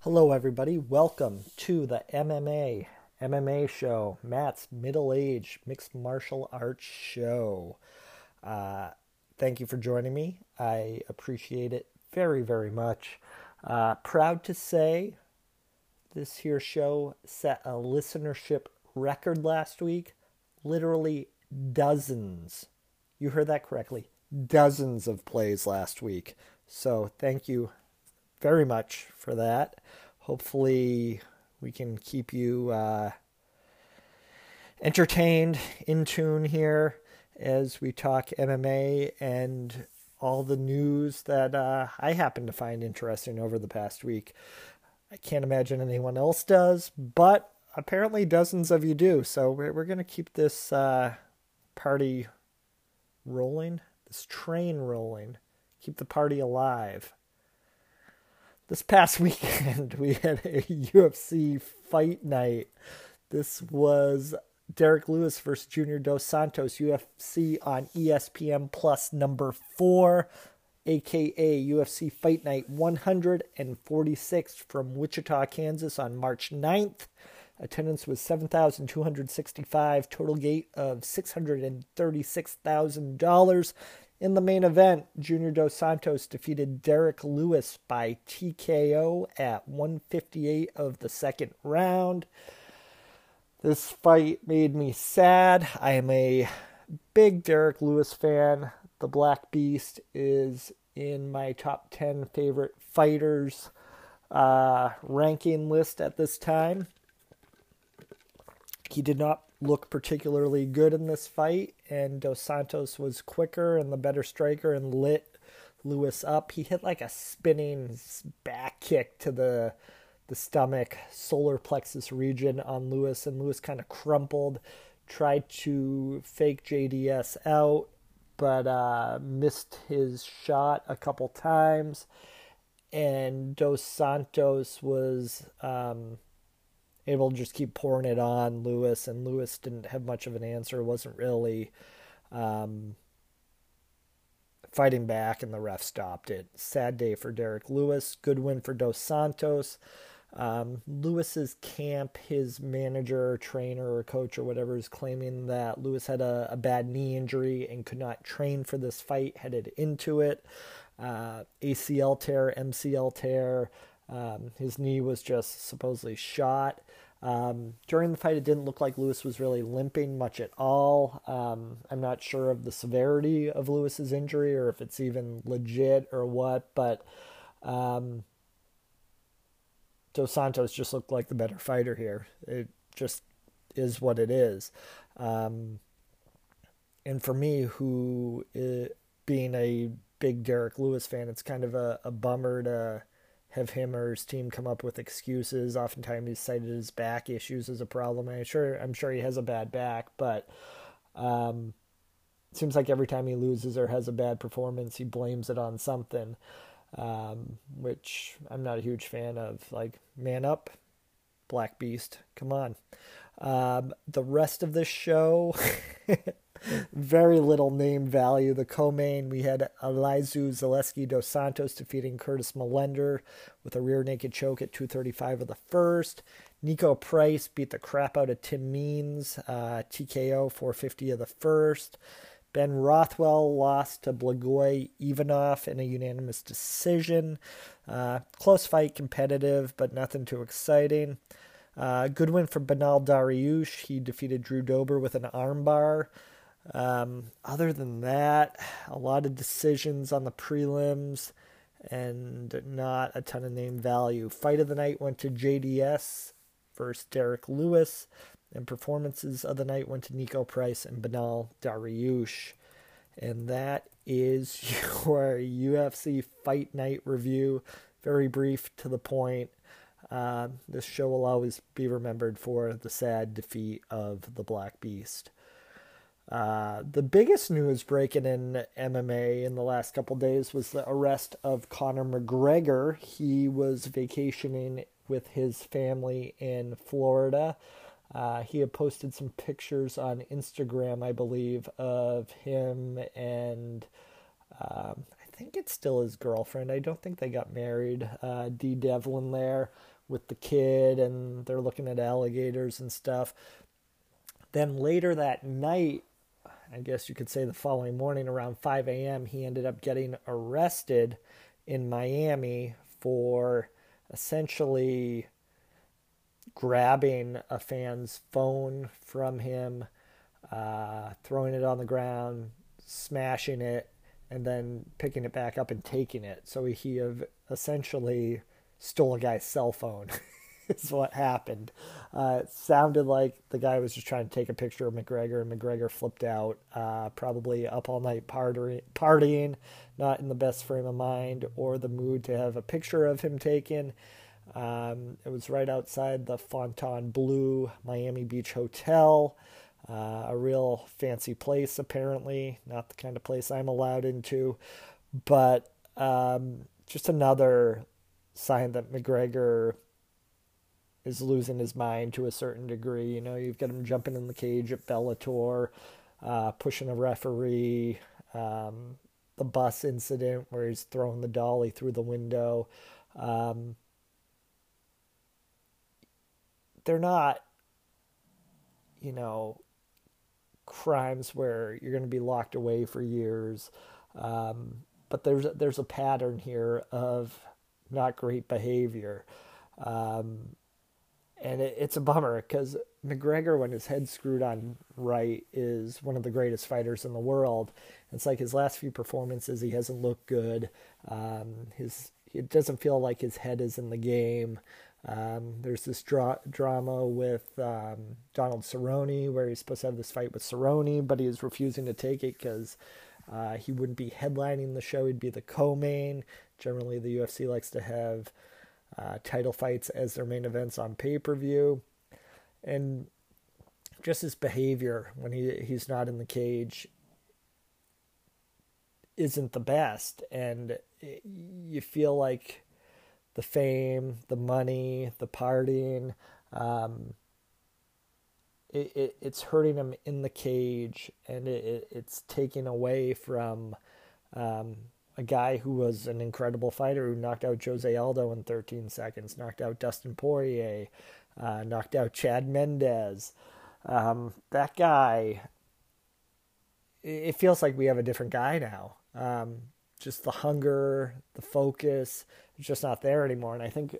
Hello, everybody. Welcome to the MMA MMA show, Matt's middle age mixed martial arts show. Uh, thank you for joining me. I appreciate it very, very much. Uh, proud to say this here show set a listenership record last week. Literally dozens. You heard that correctly. Dozens of plays last week. So thank you very much for that. Hopefully, we can keep you uh, entertained, in tune here as we talk MMA and all the news that uh, I happen to find interesting over the past week. I can't imagine anyone else does, but apparently dozens of you do. So we're, we're going to keep this uh, party rolling, this train rolling, keep the party alive. This past weekend, we had a UFC fight night. This was Derek Lewis versus Junior Dos Santos, UFC on ESPN Plus number four, aka UFC Fight Night 146 from Wichita, Kansas on March 9th. Attendance was 7,265, total gate of $636,000. In the main event, Junior Dos Santos defeated Derek Lewis by TKO at 158 of the second round. This fight made me sad. I am a big Derek Lewis fan. The Black Beast is in my top 10 favorite fighters uh, ranking list at this time. He did not look particularly good in this fight, and Dos Santos was quicker and the better striker and lit Lewis up. He hit like a spinning back kick to the the stomach, solar plexus region on Lewis, and Lewis kind of crumpled, tried to fake JDS out, but uh, missed his shot a couple times. And Dos Santos was um, able to just keep pouring it on Lewis, and Lewis didn't have much of an answer. wasn't really um, fighting back, and the ref stopped it. Sad day for Derek Lewis. Good win for Dos Santos. Um, Lewis's camp, his manager, trainer, or coach, or whatever, is claiming that Lewis had a, a bad knee injury and could not train for this fight headed into it. Uh, ACL tear, MCL tear. Um, his knee was just supposedly shot. Um, during the fight, it didn't look like Lewis was really limping much at all. Um, I'm not sure of the severity of Lewis's injury or if it's even legit or what, but um, Dos Santos just looked like the better fighter here. It just is what it is. Um, and for me, who is, being a big Derek Lewis fan, it's kind of a, a bummer to have him or his team come up with excuses. Oftentimes he's cited his back issues as a problem. I'm sure I'm sure he has a bad back, but um, seems like every time he loses or has a bad performance, he blames it on something, um, which I'm not a huge fan of. Like, man up, Black Beast, come on. Um, the rest of the show. very little name value. The co-main, we had Elizeu Zaleski dos Santos defeating Curtis Millender with a rear naked choke at 235 of the first. Niko Price beat the crap out of Tim Means, uh, TKO 450 of the first. Ben Rothwell lost to Blagoy Ivanov in a unanimous decision. Uh, close fight, competitive, but nothing too exciting. Uh, good win for Beneil Dariush. He defeated Drew Dober with an armbar. Um, other than that, a lot of decisions on the prelims and not a ton of name value. Fight of the night went to JDS versus Derek Lewis, and performances of the night went to Niko Price and Beneil Dariush. And that is your UFC Fight Night review. Very brief, to the point. Uh, this show will always be remembered for the sad defeat of the Black Beast. Uh, the biggest news breaking in MMA in the last couple days was the arrest of Conor McGregor. He was vacationing with his family in Florida. Uh, he had posted some pictures on Instagram, I believe, of him and um, I think it's still his girlfriend. I don't think they got married. Uh, Dee Devlin there with the kid, and they're looking at alligators and stuff. Then later that night, I guess you could say the following morning around 5 a.m., he ended up getting arrested in Miami for essentially grabbing a fan's phone from him, uh, throwing it on the ground, smashing it, and then picking it back up and taking it. So he essentially stole a guy's cell phone. is what happened. Uh, it sounded like the guy was just trying to take a picture of McGregor, and McGregor flipped out. Uh, probably up all night partying, partying, not in the best frame of mind or the mood to have a picture of him taken. Um, it was right outside the Fontainebleau Miami Beach Hotel. Uh, a real fancy place, apparently. Not the kind of place I'm allowed into. But um, just another sign that McGregor is losing his mind to a certain degree. You know, you've got him jumping in the cage at Bellator, uh, pushing a referee, um, the bus incident where he's throwing the dolly through the window. Um, they're not, you know, crimes where you're going to be locked away for years. Um, but there's there's a pattern here of not great behavior, um, and it, it's a bummer because McGregor, when his head screwed on right, is one of the greatest fighters in the world. It's like his last few performances, he hasn't looked good. Um, his it doesn't feel like his head is in the game. Um, there's this dra- drama with um, Donald Cerrone where he's supposed to have this fight with Cerrone, but he's refusing to take it because uh, he wouldn't be headlining the show. He'd be the co-main. Generally, the UFC likes to have uh, title fights as their main events on pay-per-view, and just his behavior when he he's not in the cage isn't the best, and you feel like the fame, the money, the partying. Um, it, it, it's hurting him in the cage, and it, it it's taking away from um, a guy who was an incredible fighter who knocked out Jose Aldo in 13 seconds, knocked out Dustin Poirier, uh, knocked out Chad Mendes. Um, that guy, it feels like we have a different guy now. Um, just the hunger, the focus, it's just not there anymore. And I think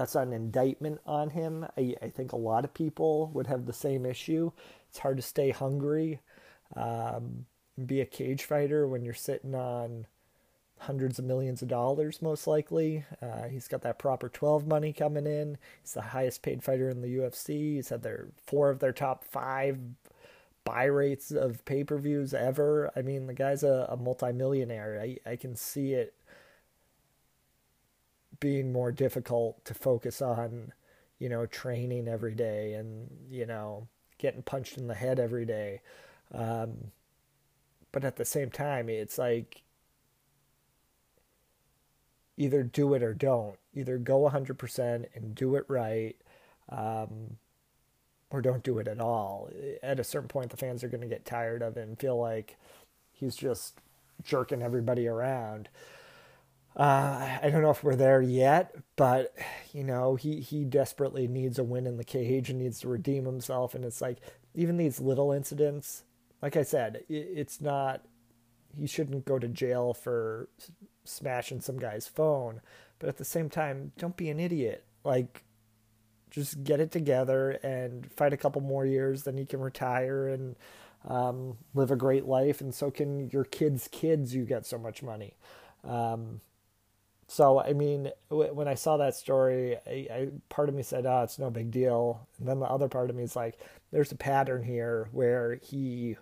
that's not an indictment on him. I, I think a lot of people would have the same issue. It's hard to stay hungry um, be a cage fighter when you're sitting on hundreds of millions of dollars, most likely. Uh, he's got that proper 12 money coming in. He's the highest paid fighter in the UFC. He's had their four of their top five buy rates of pay per views ever. I mean, the guy's a, a multimillionaire. I, I can see it being more difficult to focus on, you know, training every day and, you know, getting punched in the head every day. Um, but at the same time, it's like either do it or don't. Either go 100% and do it right, um, or don't do it at all. At a certain point, the fans are going to get tired of it and feel like he's just jerking everybody around. Uh, I don't know if we're there yet, but you know he he desperately needs a win in the cage and needs to redeem himself. And it's like even these little incidents, like I said, it, it's not he shouldn't go to jail for smashing some guy's phone, but at the same time, don't be an idiot. Like just get it together and fight a couple more years, then you can retire and um, live a great life, and so can your kids' kids. You get so much money. Um, so I mean, when I saw that story, I, I, part of me said, "Oh, it's no big deal," and then the other part of me is like, "There's a pattern here where he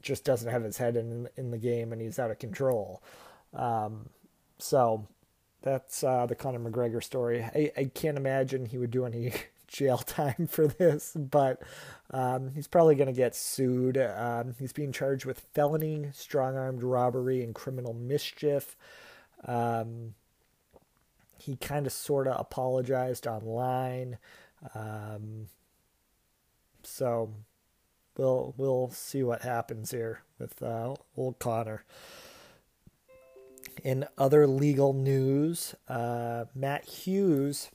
just doesn't have his head in in the game and he's out of control." Um, so that's uh, the Conor McGregor story. I, I can't imagine he would do any jail time for this, but um, he's probably going to get sued. Um, he's being charged with felony, strong armed robbery, and criminal mischief. Um, he kind of sort of apologized online. Um, so we'll we'll see what happens here with uh, old Conor. In other legal news, uh, Matt Hughes,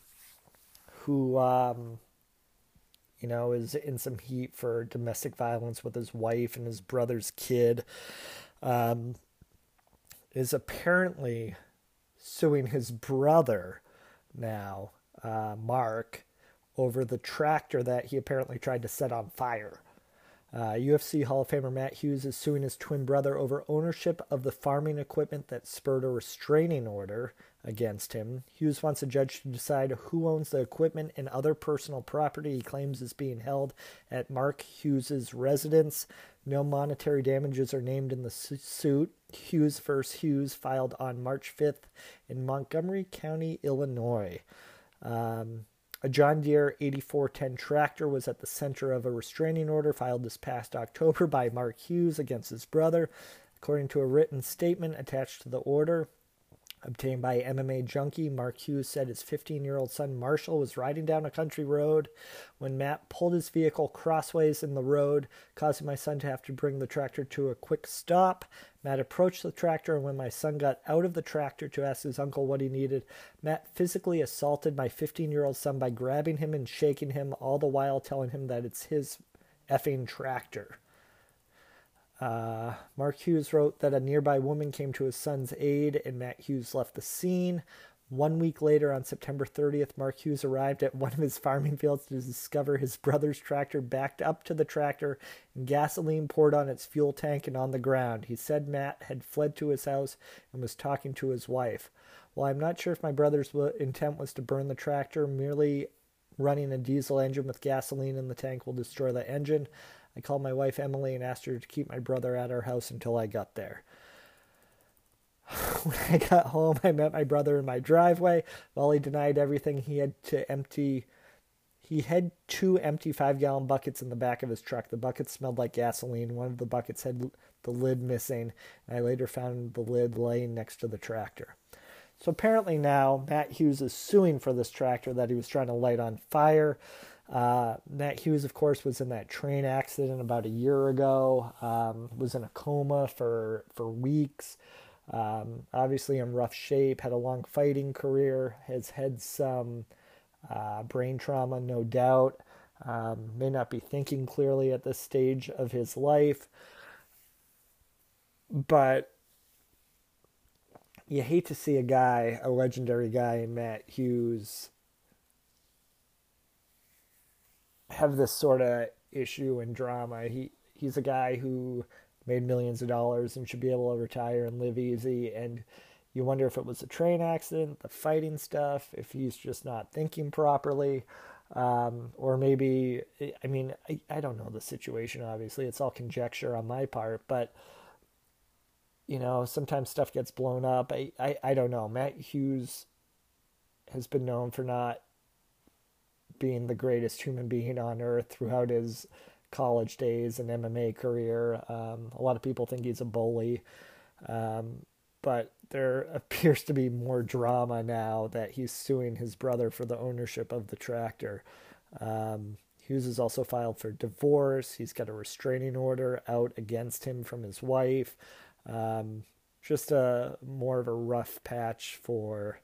who um, you know is in some heat for domestic violence with his wife and his brother's kid, um, is apparently suing his brother now, uh, Mark, over the tractor that he apparently tried to set on fire. Uh, UFC Hall of Famer Matt Hughes is suing his twin brother over ownership of the farming equipment that spurred a restraining order against him. Hughes wants a judge to decide who owns the equipment and other personal property he claims is being held at Mark Hughes's residence. No monetary damages are named in the suit. Hughes v. Hughes filed on March 5th in Montgomery County, Illinois. Um, a John Deere 8410 tractor was at the center of a restraining order filed this past October by Mark Hughes against his brother. According to a written statement attached to the order, Obtained by MMA Junkie, Mark Hughes said his 15 year old son Marshall was riding down a country road when Matt pulled his vehicle crossways in the road, causing my son to have to bring the tractor to a quick stop. Matt approached the tractor, and when my son got out of the tractor to ask his uncle what he needed, Matt physically assaulted my 15 year old son by grabbing him and shaking him, all the while telling him that it's his effing tractor. Uh, Mark Hughes wrote that a nearby woman came to his son's aid and Matt Hughes left the scene. One week later, on September 30th, Mark Hughes arrived at one of his farming fields to discover his brother's tractor backed up to the tractor and gasoline poured on its fuel tank and on the ground. He said Matt had fled to his house and was talking to his wife. While I'm not sure if my brother's intent was to burn the tractor, merely running a diesel engine with gasoline in the tank will destroy the engine. I called my wife Emily and asked her to keep my brother at our house until I got there. when I got home, I met my brother in my driveway. While he denied everything, he had to empty. He had two empty five gallon buckets in the back of his truck. The buckets smelled like gasoline. One of the buckets had the lid missing, and I later found the lid laying next to the tractor. So apparently now Matt Hughes is suing for this tractor that he was trying to light on fire. Uh, Matt Hughes, of course, was in that train accident about a year ago. Um, was in a coma for for weeks. Um, obviously in rough shape. Had a long fighting career. Has had some uh, brain trauma, no doubt. Um, may not be thinking clearly at this stage of his life, but you hate to see a guy, a legendary guy Matt Hughes, have this sort of issue and drama. He he's a guy who made millions of dollars and should be able to retire and live easy and you wonder if it was a train accident, the fighting stuff, if he's just not thinking properly, um, or maybe, I mean, I, I don't know the situation, obviously. It's all conjecture on my part, but, you know, sometimes stuff gets blown up. I, I, I don't know. Matt Hughes has been known for not being the greatest human being on earth throughout his college days and MMA career. Um, a lot of people think he's a bully, um, but there appears to be more drama now that he's suing his brother for the ownership of the tractor. Um, Hughes has also filed for divorce. He's got a restraining order out against him from his wife. Um, just a more of a rough patch for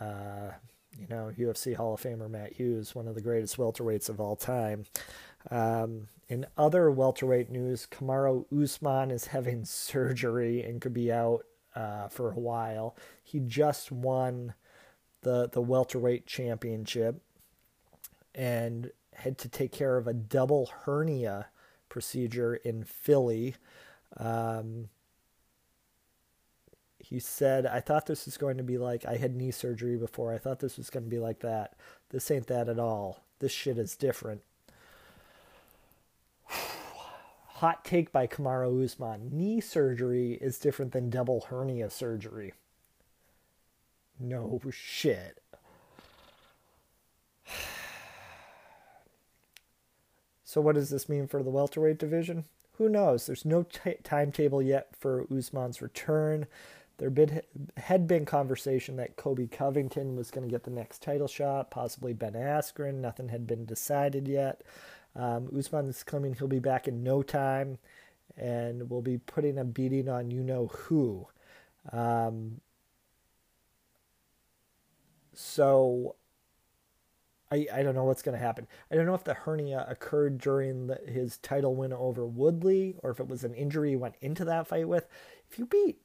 uh, you know, UFC Hall of Famer Matt Hughes, one of the greatest welterweights of all time. Um, in other welterweight news, Kamaru Usman is having surgery and could be out uh, for a while. He just won the the welterweight championship and had to take care of a double hernia procedure in Philly. Um, he said, I thought this was going to be like, I had knee surgery before. I thought this was going to be like that. This ain't that at all. This shit is different. Hot take by Kamaru Usman. Knee surgery is different than double hernia surgery. No shit. So, what does this mean for the welterweight division? Who knows? There's no t- timetable yet for Usman's return. There had been conversation that Colby Covington was going to get the next title shot, possibly Ben Askren. Nothing had been decided yet. Um, Usman is claiming he'll be back in no time and will be putting a beating on you know who. Um, so I, I don't know what's going to happen. I don't know if the hernia occurred during the, his title win over Woodley or if it was an injury he went into that fight with. If you beat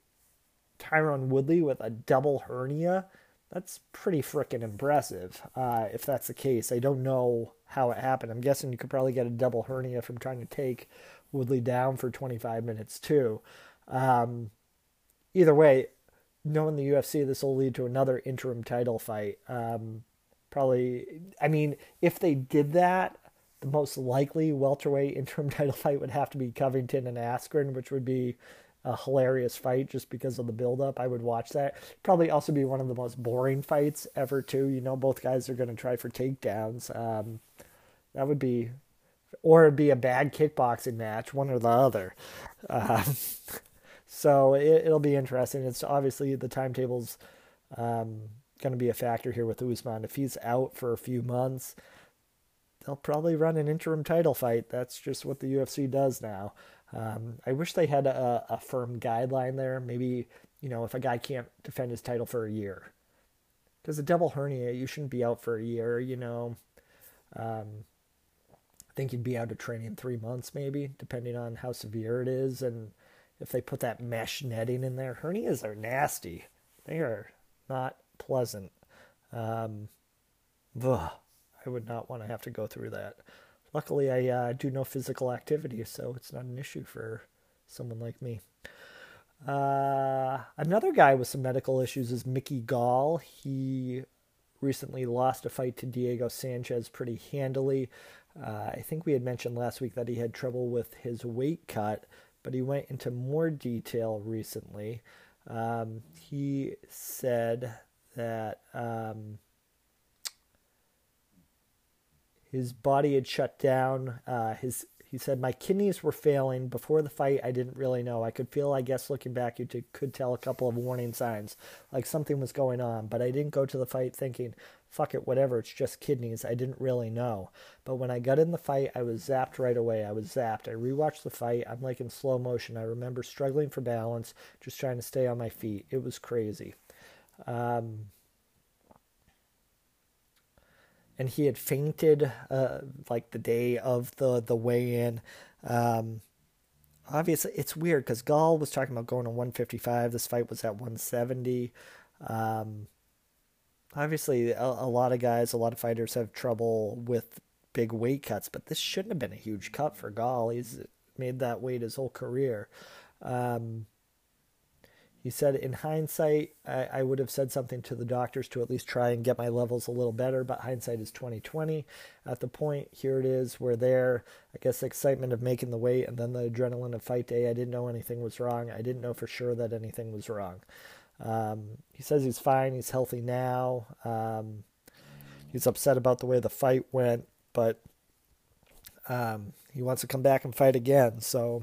Tyron Woodley with a double hernia, that's pretty freaking impressive. Uh, if that's the case, I don't know how it happened. I'm guessing you could probably get a double hernia from trying to take Woodley down for 25 minutes too. Um, either way, knowing the UFC, this will lead to another interim title fight. Um, probably, I mean, if they did that, the most likely welterweight interim title fight would have to be Covington and Askren, which would be a hilarious fight just because of the buildup. I would watch that. Probably also be one of the most boring fights ever, too. You know, both guys are going to try for takedowns. Um, that would be, or it'd be a bad kickboxing match, one or the other. Um, so it, will be interesting. It's obviously the timetable's um, going to be a factor here with Usman. If he's out for a few months, they'll probably run an interim title fight. That's just what the UFC does now. Um, I wish they had a, a firm guideline there. Maybe, you know, if a guy can't defend his title for a year, because a double hernia, you shouldn't be out for a year, you know. Um, I think you'd be out of training three months, maybe, depending on how severe it is. And if they put that mesh netting in there, hernias are nasty. They are not pleasant. Um, ugh, I would not want to have to go through that luckily I uh, do no physical activity, so it's not an issue for someone like me. Uh, another guy with some medical issues is Mickey Gall. He recently lost a fight to Diego Sanchez pretty handily. Uh, I think we had mentioned last week that he had trouble with his weight cut, but he went into more detail recently. Um, he said that um, his body had shut down. Uh, his he said my kidneys were failing before the fight. I didn't really know. I could feel, I guess, looking back, you could tell a couple of warning signs, like something was going on. But I didn't go to the fight thinking, "Fuck it, whatever. It's just kidneys." I didn't really know. But when I got in the fight, I was zapped right away. I was zapped. I rewatched the fight. I'm like in slow motion. I remember struggling for balance, just trying to stay on my feet. It was crazy. Um, and he had fainted uh, like the day of the the weigh in. Um, obviously, it's weird because Gall was talking about going to 155. This fight was at 170. Um, obviously, a, a, lot of guys, a lot of fighters have trouble with big weight cuts, but this shouldn't have been a huge cut for Gall. He's made that weight his whole career. Um, he said, in hindsight, I, I, would have said something to the doctors to at least try and get my levels a little better, but hindsight is 2020. At the point, here it is, we're there. I guess the excitement of making the weight and then the adrenaline of fight day. I didn't know anything was wrong. I didn't know for sure that anything was wrong. Um, he says he's fine. He's healthy now. Um, he's upset about the way the fight went, but um, he wants to come back and fight again. So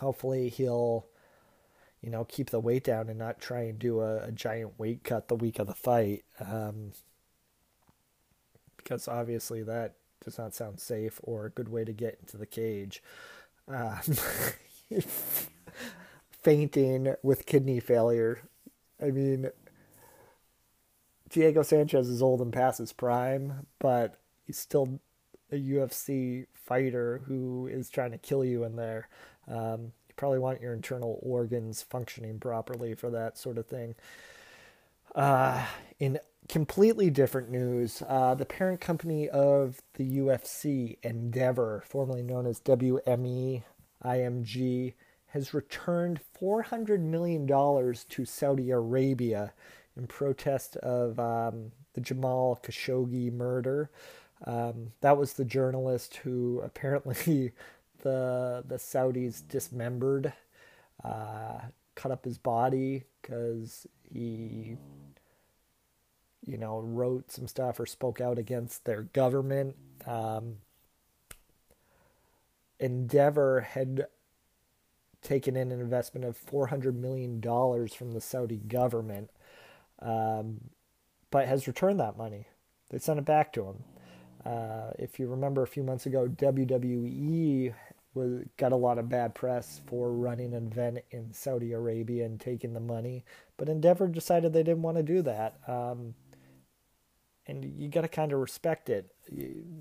hopefully he'll you know, keep the weight down and not try and do a, a giant weight cut the week of the fight. Um, because obviously that does not sound safe or a good way to get into the cage. Um, fainting with kidney failure. I mean, Diego Sanchez is old and past his prime, but he's still a UFC fighter who is trying to kill you in there. Um, probably want your internal organs functioning properly for that sort of thing. Uh, in completely different news, uh, the parent company of the UFC, Endeavor, formerly known as WME IMG, has returned $400 million to Saudi Arabia in protest of um, the Jamal Khashoggi murder. Um, that was the journalist who apparently the the Saudis dismembered, uh, cut up his body because he, you know, wrote some stuff or spoke out against their government. Um, Endeavor had taken in an investment of $400 million from the Saudi government, um, but has returned that money. They sent it back to him. Uh, if you remember a few months ago, WWE was got a lot of bad press for running an event in Saudi Arabia and taking the money, but Endeavor decided they didn't want to do that. Um, and you got to kind of respect it.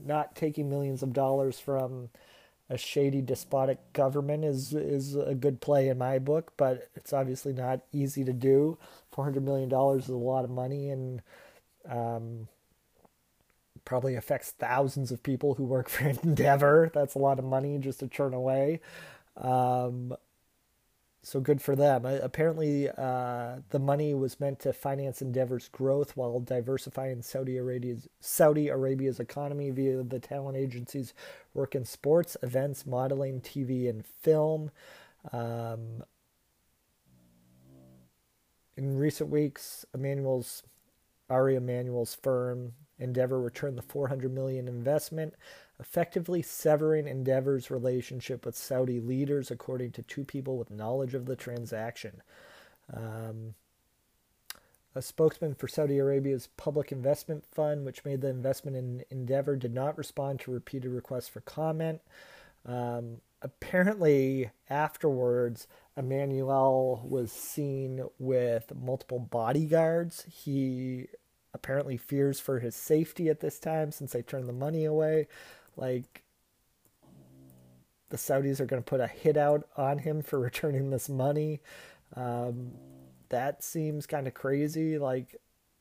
Not taking millions of dollars from a shady, despotic government is is a good play in my book, but it's obviously not easy to do. Four hundred million dollars is a lot of money, and um, probably affects thousands of people who work for Endeavor. That's a lot of money just to churn away. Um, so good for them. Apparently, uh, the money was meant to finance Endeavor's growth while diversifying Saudi Arabia's Saudi Arabia's economy via the talent agency's work in sports, events, modeling, TV, and film. Um, in recent weeks, Emanuel's Ari Emanuel's firm Endeavor returned the 400 million investment effectively severing Endeavor's relationship with Saudi leaders, according to two people with knowledge of the transaction. Um, a spokesman for Saudi Arabia's Public Investment Fund, which made the investment in Endeavor, did not respond to repeated requests for comment. Um, apparently, afterwards, Emanuel was seen with multiple bodyguards. He apparently fears for his safety at this time since they turned the money away. Like the Saudis are going to put a hit out on him for returning this money. Um, that seems kind of crazy. Like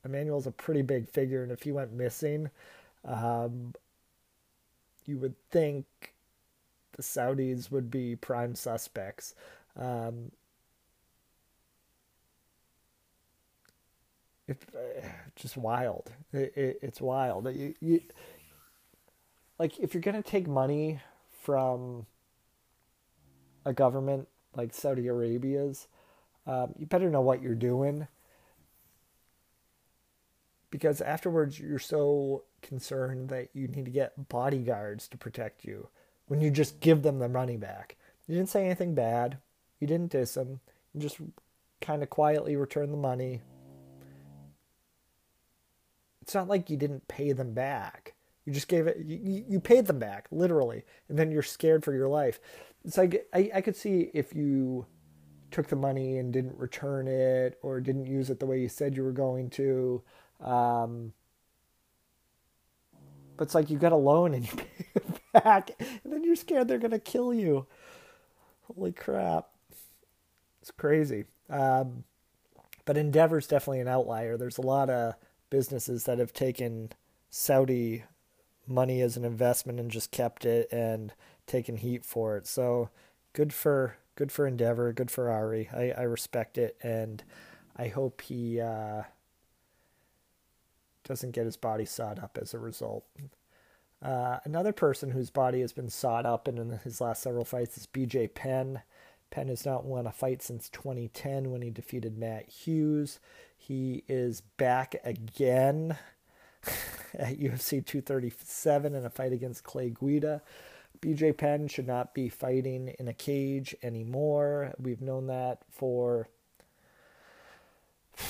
Emanuel's a pretty big figure, and if he went missing, um, you would think the Saudis would be prime suspects. Um, it's uh, just wild. It, it, it's wild. You, you, like if you're to take money from a government like Saudi Arabia's, um, you better know what you're doing. Because afterwards, you're so concerned that you need to get bodyguards to protect you when you just give them the money back. You didn't say anything bad, you didn't diss them, you just kind of quietly return the money. It's not like you didn't pay them back. You just gave it. You, you paid them back literally, and then you're scared for your life. It's like I, I could see if you took the money and didn't return it or didn't use it the way you said you were going to. Um, but it's like you got a loan and you pay it back, and then you're scared they're gonna kill you. Holy crap! It's crazy. Um, but Endeavor's definitely an outlier. There's a lot of businesses that have taken Saudi money as an investment and just kept it and taken heat for it. So good for good for Endeavor, good for Ari. I, I respect it and I hope he uh, doesn't get his body sawed up as a result. Uh, another person whose body has been sawed up in his last several fights is BJ Penn. Penn has not won a fight since 2010 when he defeated Matt Hughes. He is back again at UFC 237 in a fight against Clay Guida. BJ Penn should not be fighting in a cage anymore. We've known that for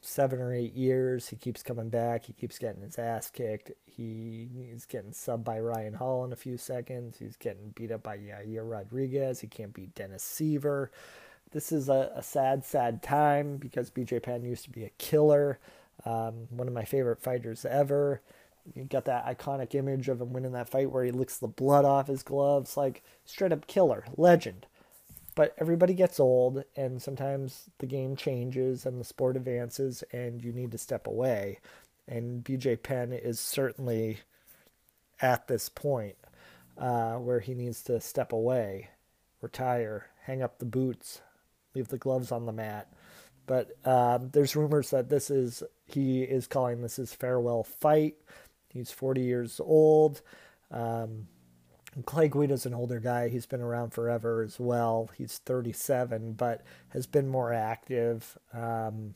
seven or eight years. He keeps coming back. He keeps getting his ass kicked. He, he's getting subbed by Ryan Hall in a few seconds. He's getting beat up by Yair Rodriguez. He can't beat Dennis Siver. This is a, a sad, sad time because BJ Penn used to be a killer. Um, one of my favorite fighters ever. You got that iconic image of him winning that fight where he licks the blood off his gloves, like straight up killer, legend. But everybody gets old, and sometimes the game changes and the sport advances, and you need to step away. And BJ Penn is certainly at this point uh, where he needs to step away, retire, hang up the boots, leave the gloves on the mat. But um, there's rumors that this is he is calling this his farewell fight. He's 40 years old. Um, Clay Guida's an older guy. He's been around forever as well. He's 37, but has been more active um,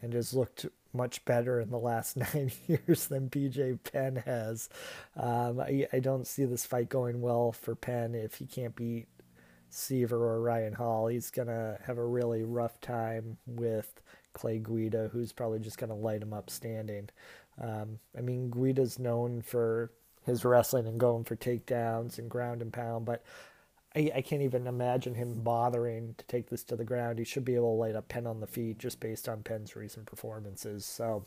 and has looked much better in the last nine years than BJ Penn has. Um, I, I, don't see this fight going well for Penn if he can't beat Siver or Ryan Hall, he's going to have a really rough time with Clay Guida, who's probably just going to light him up standing. Um, I mean, Guida's known for his wrestling and going for takedowns and ground and pound, but I, I can't even imagine him bothering to take this to the ground. He should be able to light up Penn on the feet just based on Penn's recent performances. So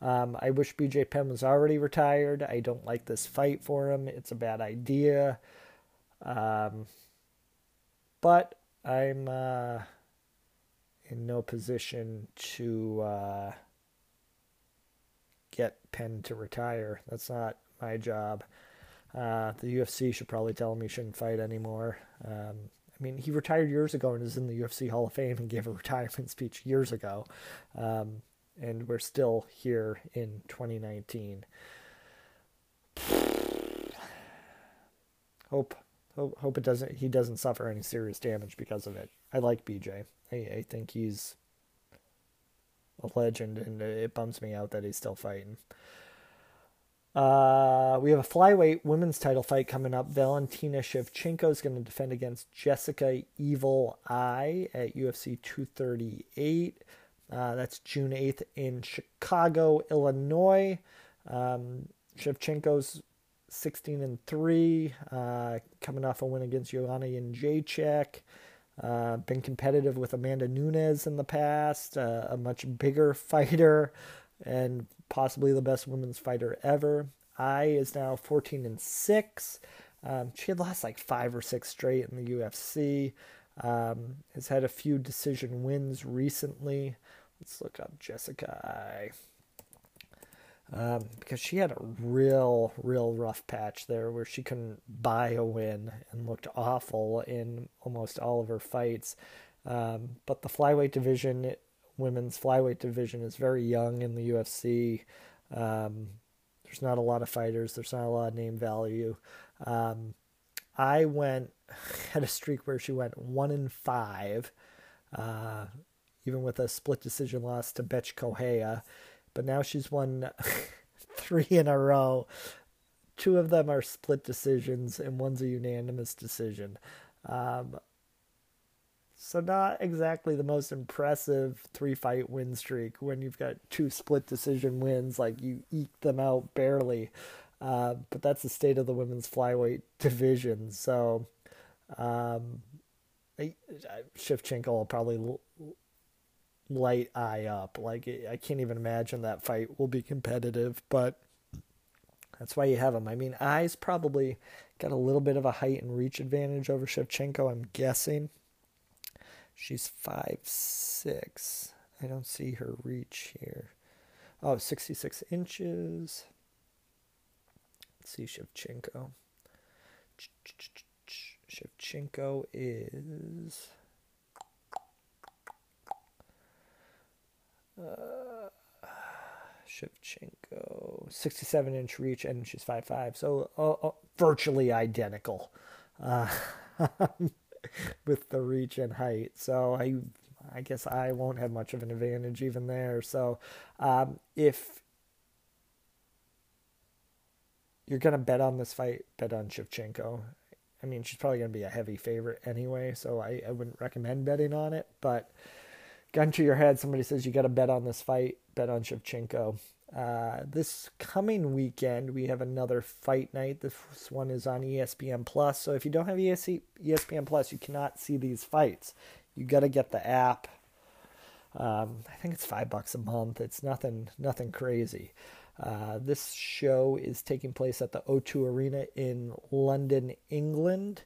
um, I wish BJ Penn was already retired. I don't like this fight for him. It's a bad idea. Um, but I'm uh, in no position to uh, get Penn to retire. That's not my job. Uh, the UFC should probably tell him he shouldn't fight anymore. Um, I mean, he retired years ago and is in the UFC Hall of Fame and gave a retirement speech years ago. Um, and we're still here in 2019. Hope, hope, hope it doesn't. He doesn't suffer any serious damage because of it. I like BJ. I, I think he's a legend, and it bums me out that he's still fighting. Uh, we have a flyweight women's title fight coming up. Valentina Shevchenko is going to defend against Jessica Evil Eye at UFC 238. Uh, that's June 8th in Chicago, Illinois. Um, Shevchenko's 16 and 3, uh, coming off a win against Joanna Jędrzejczyk. Uh, been competitive with Amanda Nunes in the past, uh, a much bigger fighter, and possibly the best women's fighter ever. Eye is now 14 and 6. Um, she had lost like five or six straight in the UFC. Um, has had a few decision wins recently. Let's look up Jessica Eye. Um, because she had a real, real rough patch there where she couldn't buy a win and looked awful in almost all of her fights. Um, but the flyweight division, women's flyweight division, is very young in the UFC. Um, there's not a lot of fighters. There's not a lot of name value. Um, Eye went had a streak where she went one in five. Uh, even with a split decision loss to Bethe Correia. But now she's won three in a row. Two of them are split decisions, and one's a unanimous decision. Um, so not exactly the most impressive three fight win streak when you've got two split decision wins, like you eke them out barely. Uh, but that's the state of the women's flyweight division. So um, Shevchenko will probably light Eye up. Like I can't even imagine that fight will be competitive, but that's why you have him. I mean, Eye's probably got a little bit of a height and reach advantage over Shevchenko. I'm guessing. She's five six. I don't see her reach here. Oh, 66 inches. Let's see Shevchenko. Shevchenko is Uh, Shevchenko, 67 inch reach, and she's 5'5, so uh, uh, virtually identical uh, with the reach and height. So I, I guess I won't have much of an advantage even there. So um, if you're gonna bet on this fight, bet on Shevchenko. I mean, she's probably gonna be a heavy favorite anyway, so I, I wouldn't recommend betting on it, but gun to your head, somebody says you got to bet on this fight, bet on Shevchenko. Uh, this coming weekend, we have another fight night. This one is on ESPN Plus. So if you don't have ESPN Plus, you cannot see these fights. You got to get the app. Um, I think it's five bucks a month. It's nothing, nothing crazy. Uh, this show is taking place at the O2 Arena in London, England.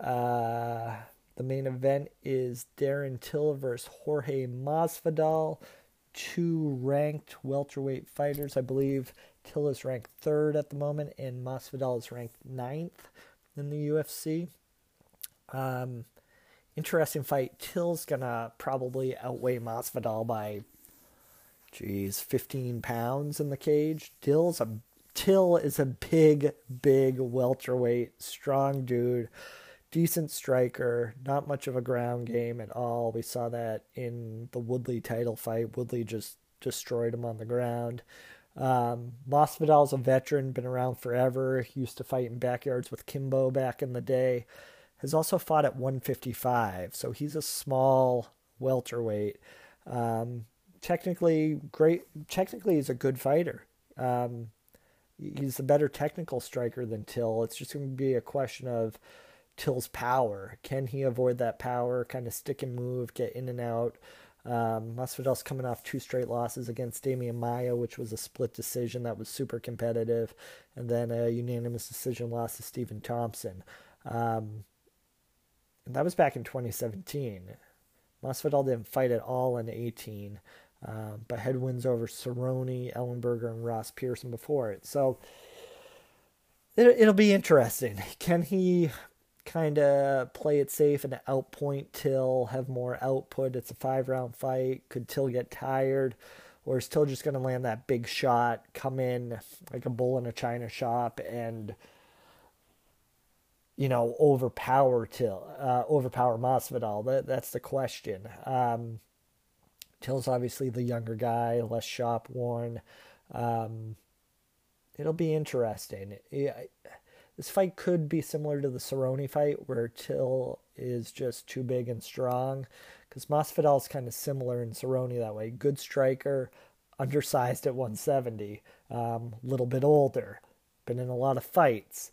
Uh, the main event is Darren Till versus Jorge Masvidal, two ranked welterweight fighters. I believe Till is ranked third at the moment, and Masvidal is ranked ninth in the UFC. Um, interesting fight. Till's gonna probably outweigh Masvidal by, geez, 15 pounds in the cage. Till's a Till is a big, big welterweight, strong dude decent striker, not much of a ground game at all. We saw that in the Woodley title fight. Woodley just destroyed him on the ground. Um, Masvidal's a veteran, been around forever. He used to fight in backyards with Kimbo back in the day. has also fought at 155, so he's a small welterweight. Um, technically, great. Technically, he's a good fighter. Um, he's a better technical striker than Till. It's just going to be a question of Till's power. Can he avoid that power, kind of stick and move, get in and out? Um, Masvidal's coming off two straight losses against Demian Maia, which was a split decision that was super competitive, and then a unanimous decision loss to Stephen Thompson. Um, and that was back in 2017. Masvidal didn't fight at all in 18, uh, but had wins over Cerrone, Ellenberger, and Ross Pearson before it. So it, it'll be interesting. Can he kind of play it safe and outpoint Till, have more output. It's a five round fight. Could Till get tired? Or is Till just going to land that big shot, come in like a bull in a china shop, and, you know, overpower Till, uh, overpower Masvidal? That, that's the question. Um, Till's obviously the younger guy, less shop worn. Um, it'll be interesting. Yeah, this fight could be similar to the Cerrone fight, where Till is just too big and strong, because Masvidal is kind of similar in Cerrone that way. Good striker, undersized at 170, a um, little bit older, been in a lot of fights.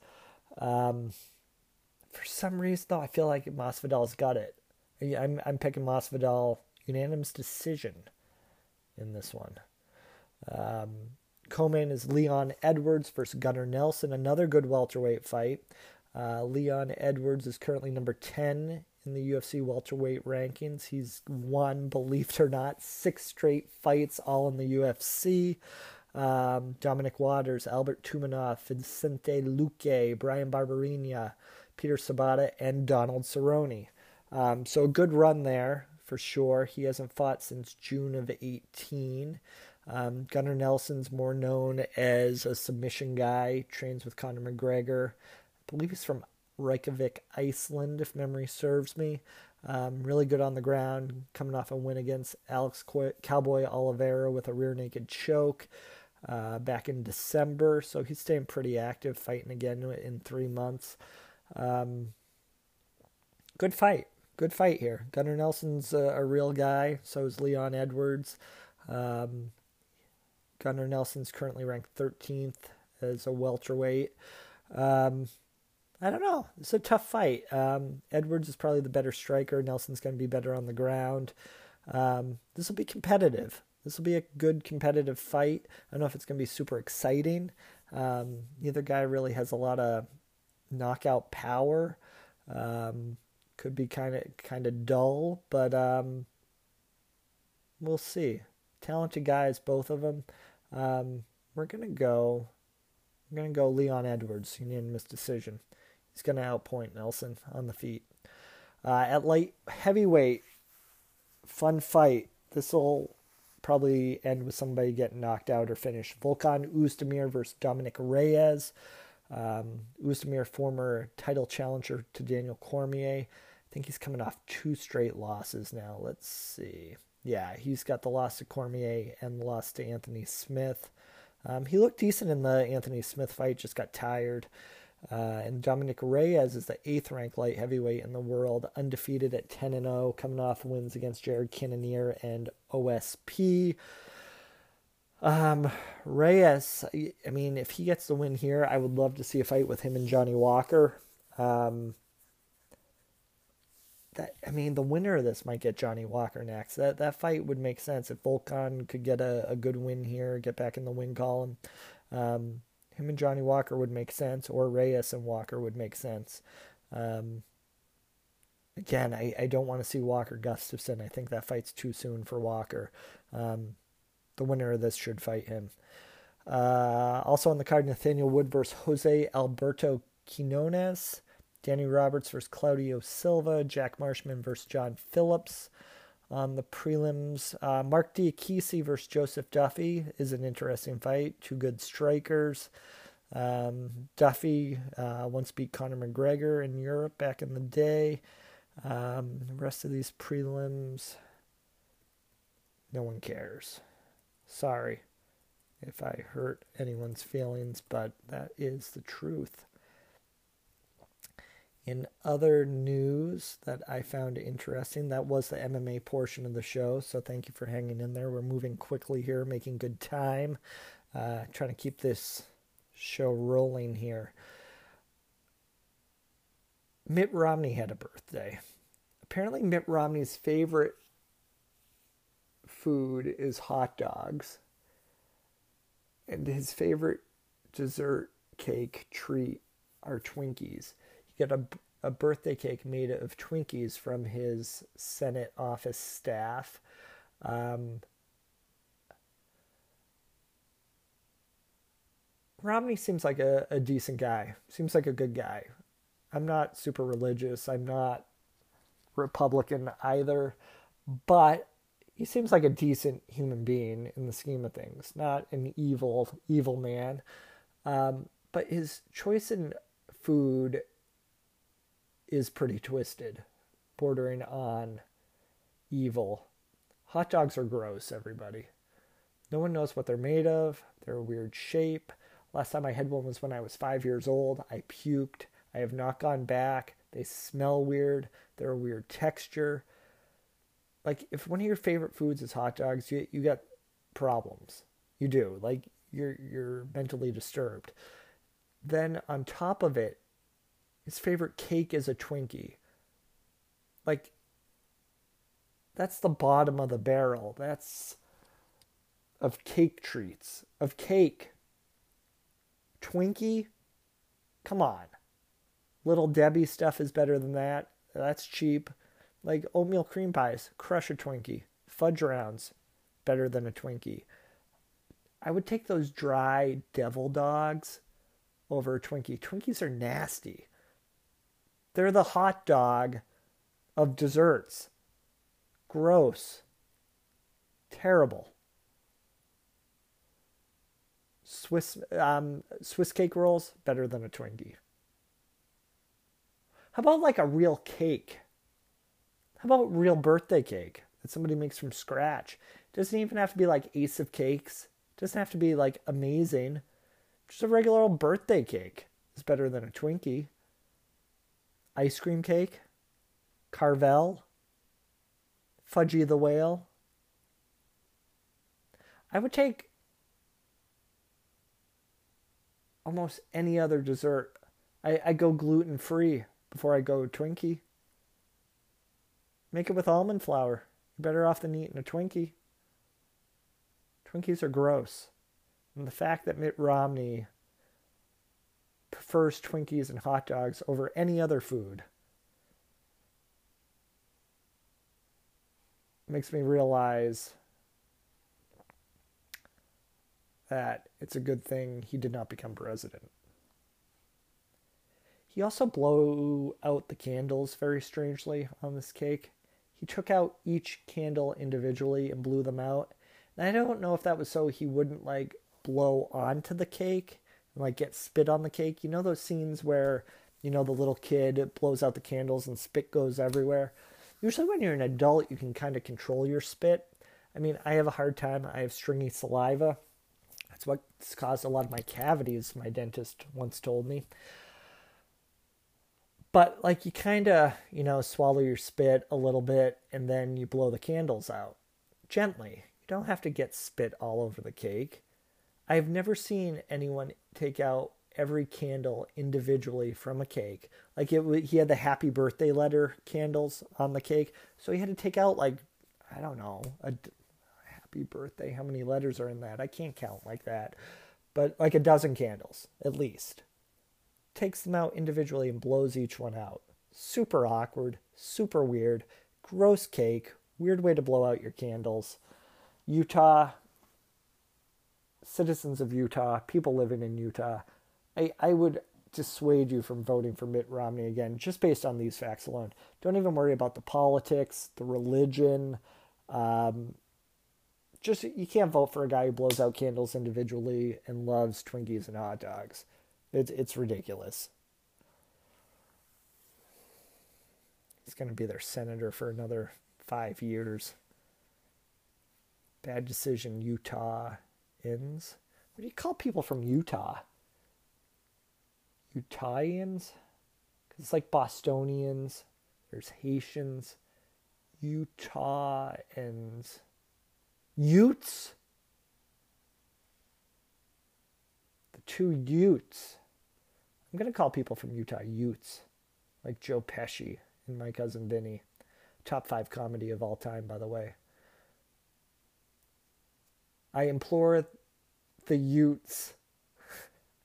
Um, for some reason, though, I feel like Masvidal's got it. I'm I'm picking Masvidal unanimous decision in this one. Um, co-main is Leon Edwards versus Gunnar Nelson, another good welterweight fight. Uh, Leon Edwards is currently number 10 in the UFC welterweight rankings. He's won, believe it or not, six straight fights, all in the UFC. Um, Dominic Waters, Albert Tumenov, Vicente Luque, Bryan Barberena, Peter Sobotta, and Donald Cerrone. Um, so a good run there for sure. He hasn't fought since June of 18. Um, Gunnar Nelson's more known as a submission guy, trains with Conor McGregor. I believe he's from Reykjavik, Iceland, if memory serves me. Um, really good on the ground, coming off a win against Alex Cowboy Oliveira with a rear naked choke uh, back in December. So he's staying pretty active, fighting again in three months. Um, good fight. Good fight here. Gunnar Nelson's a, a real guy. So is Leon Edwards. Um, Gunnar Nelson's currently ranked 13th as a welterweight. Um, I don't know. It's a tough fight. Um, Edwards is probably the better striker. Nelson's going to be better on the ground. Um, this will be competitive. This will be a good competitive fight. I don't know if it's going to be super exciting. Um, neither guy really has a lot of knockout power. Um, could be kind of kind of dull, but um, we'll see. Talented guys, both of them. Um, we're gonna go. We're gonna go Leon Edwards unanimous decision. He's gonna outpoint Nelson on the feet. Uh, at light heavyweight, fun fight. This will probably end with somebody getting knocked out or finished. Volkan Oezdemir versus Dominick Reyes. Um, Oezdemir, former title challenger to Daniel Cormier. I think he's coming off two straight losses now. Let's see yeah, he's got the loss to Cormier and the loss to Anthony Smith. Um, he looked decent in the Anthony Smith fight, just got tired. Uh, and Dominick Reyes is the eighth ranked light heavyweight in the world, undefeated at 10 and 0, coming off wins against Jared Cannonier and OSP. Um, Reyes, I mean, if he gets the win here, I would love to see a fight with him and Johnny Walker. Um, that I mean, the winner of this might get Johnny Walker next. That that fight would make sense if Volkan could get a, a good win here, get back in the win column. Um, him and Johnny Walker would make sense, or Reyes and Walker would make sense. Um, again, I, I don't want to see Walker Gustafsson. I think that fight's too soon for Walker. Um, the winner of this should fight him. Uh, also on the card, Nathaniel Wood versus Jose Alberto Quinones. Danny Roberts versus Claudio Silva, Jack Marshman versus John Phillips. On the prelims, uh, Marc Diakiese versus Joseph Duffy is an interesting fight. Two good strikers. Um, Duffy uh, once beat Conor McGregor in Europe back in the day. Um, the rest of these prelims, no one cares. Sorry if I hurt anyone's feelings, but that is the truth. In other news that I found interesting, that was the MMA portion of the show. So thank you for hanging in there. We're moving quickly here, making good time, uh, trying to keep this show rolling here. Mitt Romney had a birthday. Apparently, Mitt Romney's favorite food is hot dogs. And his favorite dessert cake treat are Twinkies. Got a, a birthday cake made of Twinkies from his Senate office staff. Um, Romney seems like a, a decent guy. Seems like a good guy. I'm not super religious. I'm not Republican either, but he seems like a decent human being in the scheme of things, not an evil, evil man. Um, but his choice in food is pretty twisted, bordering on evil. Hot dogs are gross, everybody. No one knows what they're made of. They're a weird shape. Last time I had one was when I was five years old. I puked. I have not gone back. They smell weird. They're a weird texture. Like if one of your favorite foods is hot dogs, you you got problems. You do. Like you're you're mentally disturbed. Then on top of it, his favorite cake is a Twinkie. Like that's the bottom of the barrel. That's of cake treats. Of cake. Twinkie? Come on. Little Debbie stuff is better than that. That's cheap. Like oatmeal cream pies, crush a Twinkie. Fudge rounds, better than a Twinkie. I would take those dry devil dogs over a Twinkie. Twinkies are nasty. They're the hot dog of desserts. Gross. Terrible. Swiss um, Swiss cake rolls better than a Twinkie. How about like a real cake? How about real birthday cake that somebody makes from scratch? Doesn't even have to be like Ace of Cakes. Doesn't have to be like amazing. Just a regular old birthday cake is better than a Twinkie. Ice cream cake, Carvel, Fudgy the Whale. I would take almost any other dessert. I, I go gluten free before I go Twinkie. Make it with almond flour. You're better off than eating a Twinkie. Twinkies are gross. And the fact that Mitt Romney prefers Twinkies and hot dogs over any other food makes me realize that it's a good thing he did not become president. He also blew out the candles very strangely on this cake. He took out each candle individually and blew them out. And I don't know if that was so he wouldn't like blow onto the cake and like get spit on the cake. You know those scenes where, you know, the little kid blows out the candles and spit goes everywhere? Usually when you're an adult, you can kind of control your spit. I mean, I have a hard time. I have stringy saliva. That's what's caused a lot of my cavities, my dentist once told me. But like you kind of, you know, swallow your spit a little bit and then you blow the candles out gently. You don't have to get spit all over the cake. I've never seen anyone take out every candle individually from a cake. Like it, he had the happy birthday letter candles on the cake, so he had to take out like I don't know a happy birthday. How many letters are in that? I can't count like that, but like a dozen candles at least takes them out individually and blows each one out. Super awkward, super weird, gross cake, weird way to blow out your candles. Utah, citizens of Utah, people living in Utah, I, I would dissuade you from voting for Mitt Romney again, just based on these facts alone. Don't even worry about the politics, the religion. Um, just you can't vote for a guy who blows out candles individually and loves Twinkies and hot dogs. It's it's ridiculous. He's going to be their senator for another five years. Bad decision, Utah ins. What do you call people from Utah? Utahians? Because It's like Bostonians, there's Haitians, Utahans, Utes. The two Utes. I'm going to call people from Utah Utes, like Joe Pesci and my cousin Vinny. Top five comedy of all time, by the way. I implore the Utes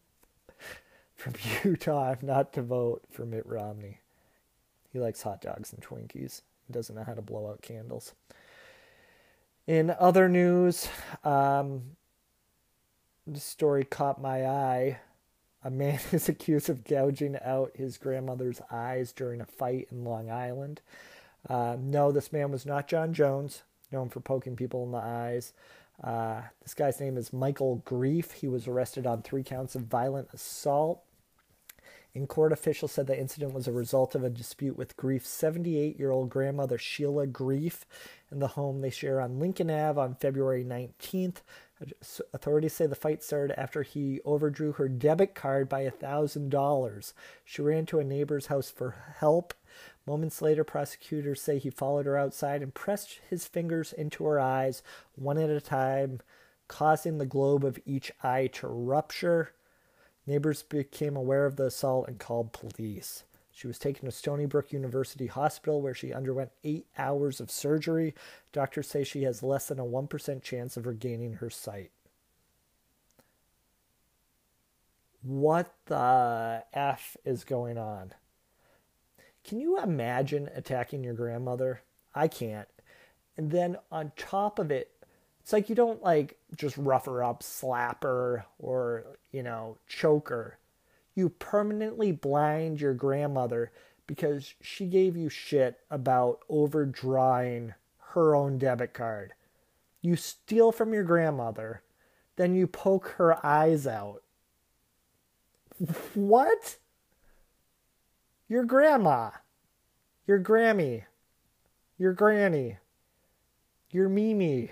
from Utah not to vote for Mitt Romney. He likes hot dogs and Twinkies. He doesn't know how to blow out candles. In other news, um, this story caught my eye. A man is accused of gouging out his grandmother's eyes during a fight in Long Island. Uh, no, this man was not Jon Jones, known for poking people in the eyes. Uh, this guy's name is Michael Grief. He was arrested on three counts of violent assault. In court, officials said the incident was a result of a dispute with Grief's 78 year old grandmother, Sheila Grief, in the home they share on Lincoln Ave on February 19th. Authorities say the fight started after he overdrew her debit card by $1,000. She ran to a neighbor's house for help. Moments later, prosecutors say he followed her outside and pressed his fingers into her eyes, one at a time, causing the globe of each eye to rupture. Neighbors became aware of the assault and called police. She was taken to Stony Brook University Hospital where she underwent eight hours of surgery. Doctors say she has less than a 1% chance of regaining her sight. What the F is going on? Can you imagine attacking your grandmother? I can't. And then on top of it, it's like you don't like just rough her up, slap her, or, you know, choke her. You permanently blind your grandmother because she gave you shit about overdrawing her own debit card. You steal from your grandmother, then you poke her eyes out. What? Your grandma, your Grammy, your granny, your Mimi.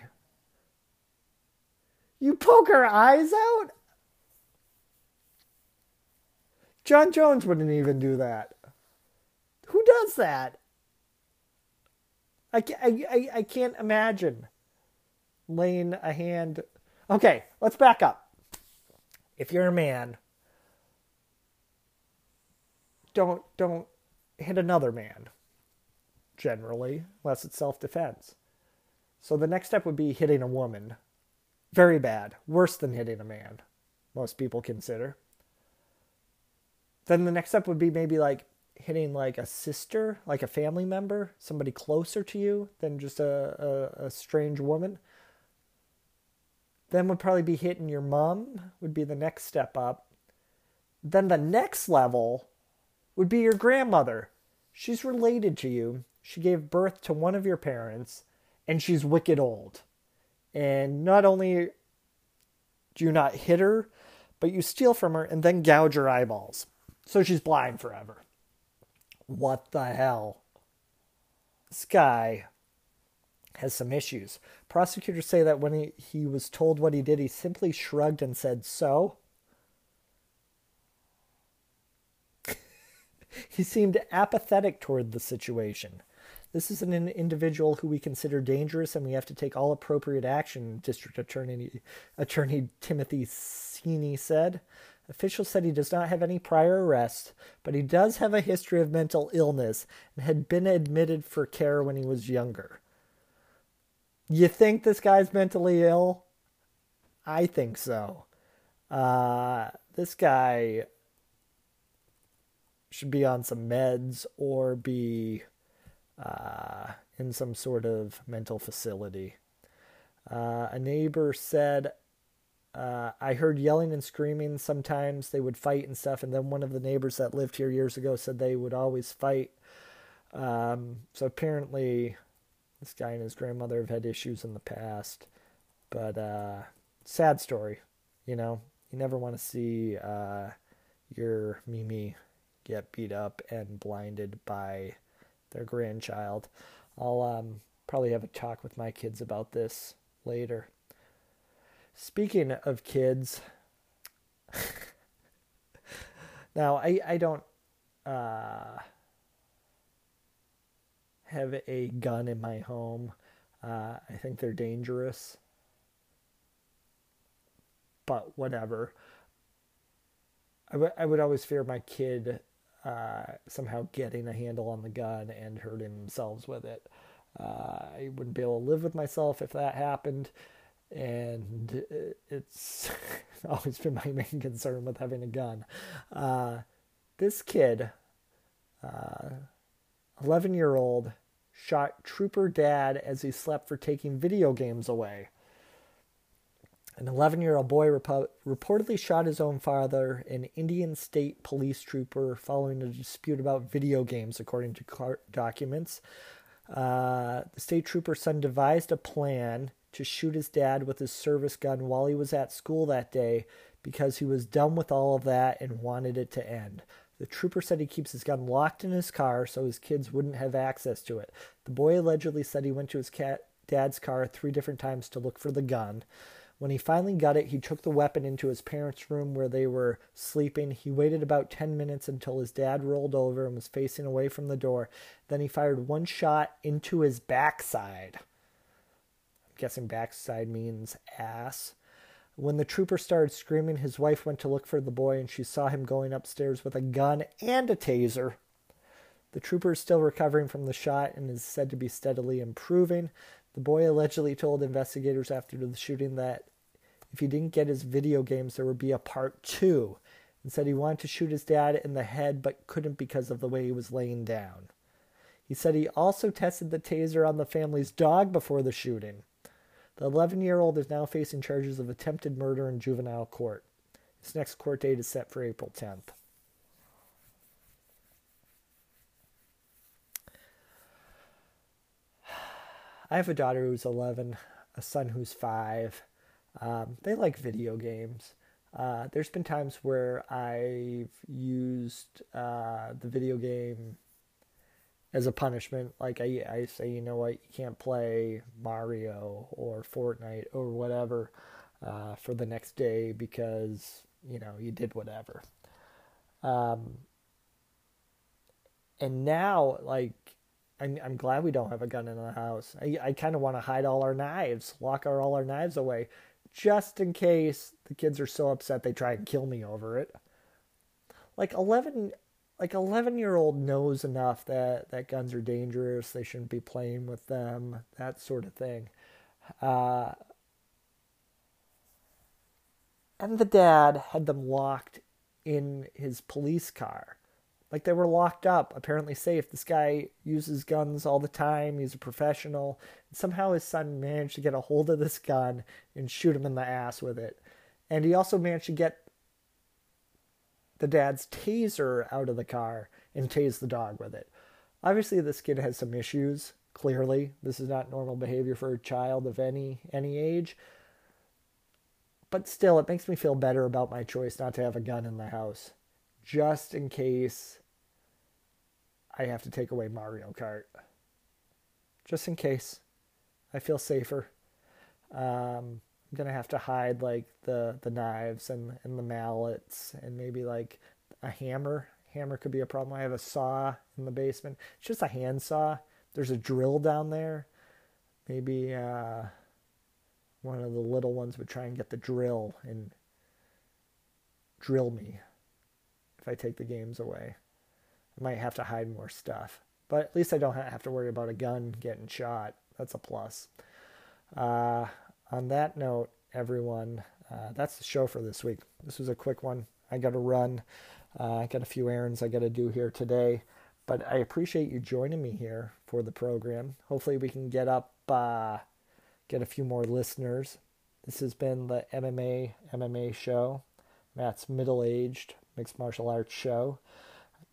You poke her eyes out? Jon Jones wouldn't even do that. Who does that? I, I, I can't imagine laying a hand. Okay, let's back up. If you're a man, don't don't hit another man generally unless it's self-defense. So the next step would be hitting a woman. Very bad. Worse than hitting a man most people consider. Then the next step would be maybe like hitting like a sister like a family member somebody closer to you than just a, a, a strange woman. Then would probably be hitting your mom would be the next step up. Then the next level would be your grandmother. She's related to you. She gave birth to one of your parents, and she's wicked old. And not only do you not hit her, but you steal from her and then gouge her eyeballs. So she's blind forever. What the hell? Sky has some issues. Prosecutors say that when he, he was told what he did, he simply shrugged and said, So? He seemed apathetic toward the situation. This is an individual who we consider dangerous, and we have to take all appropriate action, District Attorney, Attorney Timothy Sini said. Officials said he does not have any prior arrests, but he does have a history of mental illness and had been admitted for care when he was younger. You think this guy's mentally ill? I think so. Uh, this guy should be on some meds or be uh, in some sort of mental facility. Uh, a neighbor said, uh, I heard yelling and screaming. Sometimes they would fight and stuff. And then one of the neighbors that lived here years ago said they would always fight. Um, so apparently, this guy and his grandmother have had issues in the past. But uh, sad story, you know. You never want to see uh, your Mimi get beat up and blinded by their grandchild. I'll um, probably have a talk with my kids about this later. Speaking of kids, now I, I don't uh, have a gun in my home. Uh, I think they're dangerous. But whatever. I, w- I would always fear my kid uh, somehow getting a handle on the gun and hurting themselves with it. Uh, I wouldn't be able to live with myself if that happened. And it's always been my main concern with having a gun. Uh, this kid, 11 year old, shot trooper dad as he slept for taking video games away. An 11 year old boy rep- reportedly shot his own father, an Indiana state police trooper, following a dispute about video games, according to car- documents. Uh, the state trooper's son devised a plan to shoot his dad with his service gun while he was at school that day because he was done with all of that and wanted it to end. The trooper said he keeps his gun locked in his car so his kids wouldn't have access to it. The boy allegedly said he went to his cat, dad's car three different times to look for the gun. When he finally got it, he took the weapon into his parents' room where they were sleeping. He waited about 10 minutes until his dad rolled over and was facing away from the door. Then he fired one shot into his backside. I'm guessing backside means ass. When the trooper started screaming, his wife went to look for the boy and she saw him going upstairs with a gun and a taser. The trooper is still recovering from the shot and is said to be steadily improving. The boy allegedly told investigators after the shooting that if he didn't get his video games, there would be a part two, and said he wanted to shoot his dad in the head but couldn't because of the way he was laying down. He said he also tested the taser on the family's dog before the shooting. The 11 year old is now facing charges of attempted murder in juvenile court. His next court date is set for April 10th. I have a daughter who's 11, a son who's 5. Um, they like video games. Uh, there's been times where I've used uh, the video game as a punishment. Like I, I say, you know what, you can't play Mario or Fortnite or whatever uh, for the next day because you know you did whatever. Um, and now, like I'm, I'm glad we don't have a gun in the house. I, I kind of want to hide all our knives, lock our, all our knives away, just in case the kids are so upset they try and kill me over it. Like 11, like 11 year old knows enough that, that guns are dangerous, they shouldn't be playing with them, that sort of thing. Uh, and the dad had them locked in his police car like they were locked up, apparently safe. This guy uses guns all the time. He's a professional. And somehow his son managed to get a hold of this gun and shoot him in the ass with it. And he also managed to get the dad's taser out of the car and tase the dog with it. Obviously, this kid has some issues. Clearly, this is not normal behavior for a child of any any age. But still, it makes me feel better about my choice not to have a gun in the house just in case I have to take away Mario Kart. Just in case. I feel safer. Um, I'm gonna have to hide like the the knives and and the mallets and maybe like a hammer. Hammer could be a problem. I have a saw in the basement. It's just a hand saw. There's a drill down there. Maybe uh, one of the little ones would try and get the drill and drill me if I take the games away. Might have to hide more stuff. But at least I don't have to worry about a gun getting shot. That's a plus. Uh, on that note, everyone, uh, that's the show for this week. This was a quick one. I got to run. Uh, I got a few errands I got to do here today. But I appreciate you joining me here for the program. Hopefully, we can get up, uh, get a few more listeners. This has been the MMA MMA show. Matt's middle aged mixed martial arts show.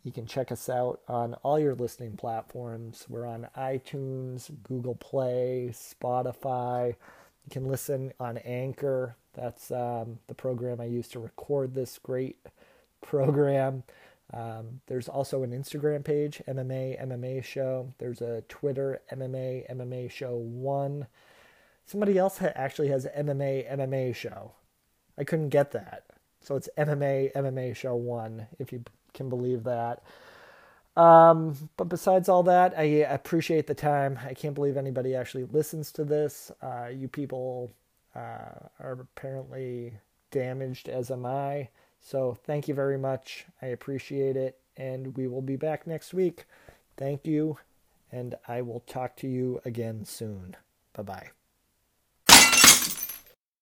You can check us out on all your listening platforms. We're on iTunes, Google Play, Spotify. You can listen on Anchor. That's um, the program I use to record this great program. Um, there's also an Instagram page, MMA MMA Show. There's a Twitter, MMA MMA Show 1. Somebody else ha- actually has MMA MMA Show. I couldn't get that. So it's MMA MMA Show 1, if you can believe that. Um, but besides all that, I appreciate the time. I can't believe anybody actually listens to this. Uh, you people uh, are apparently damaged, as am I. So thank you very much. I appreciate it. And we will be back next week. Thank you. And I will talk to you again soon. Bye bye.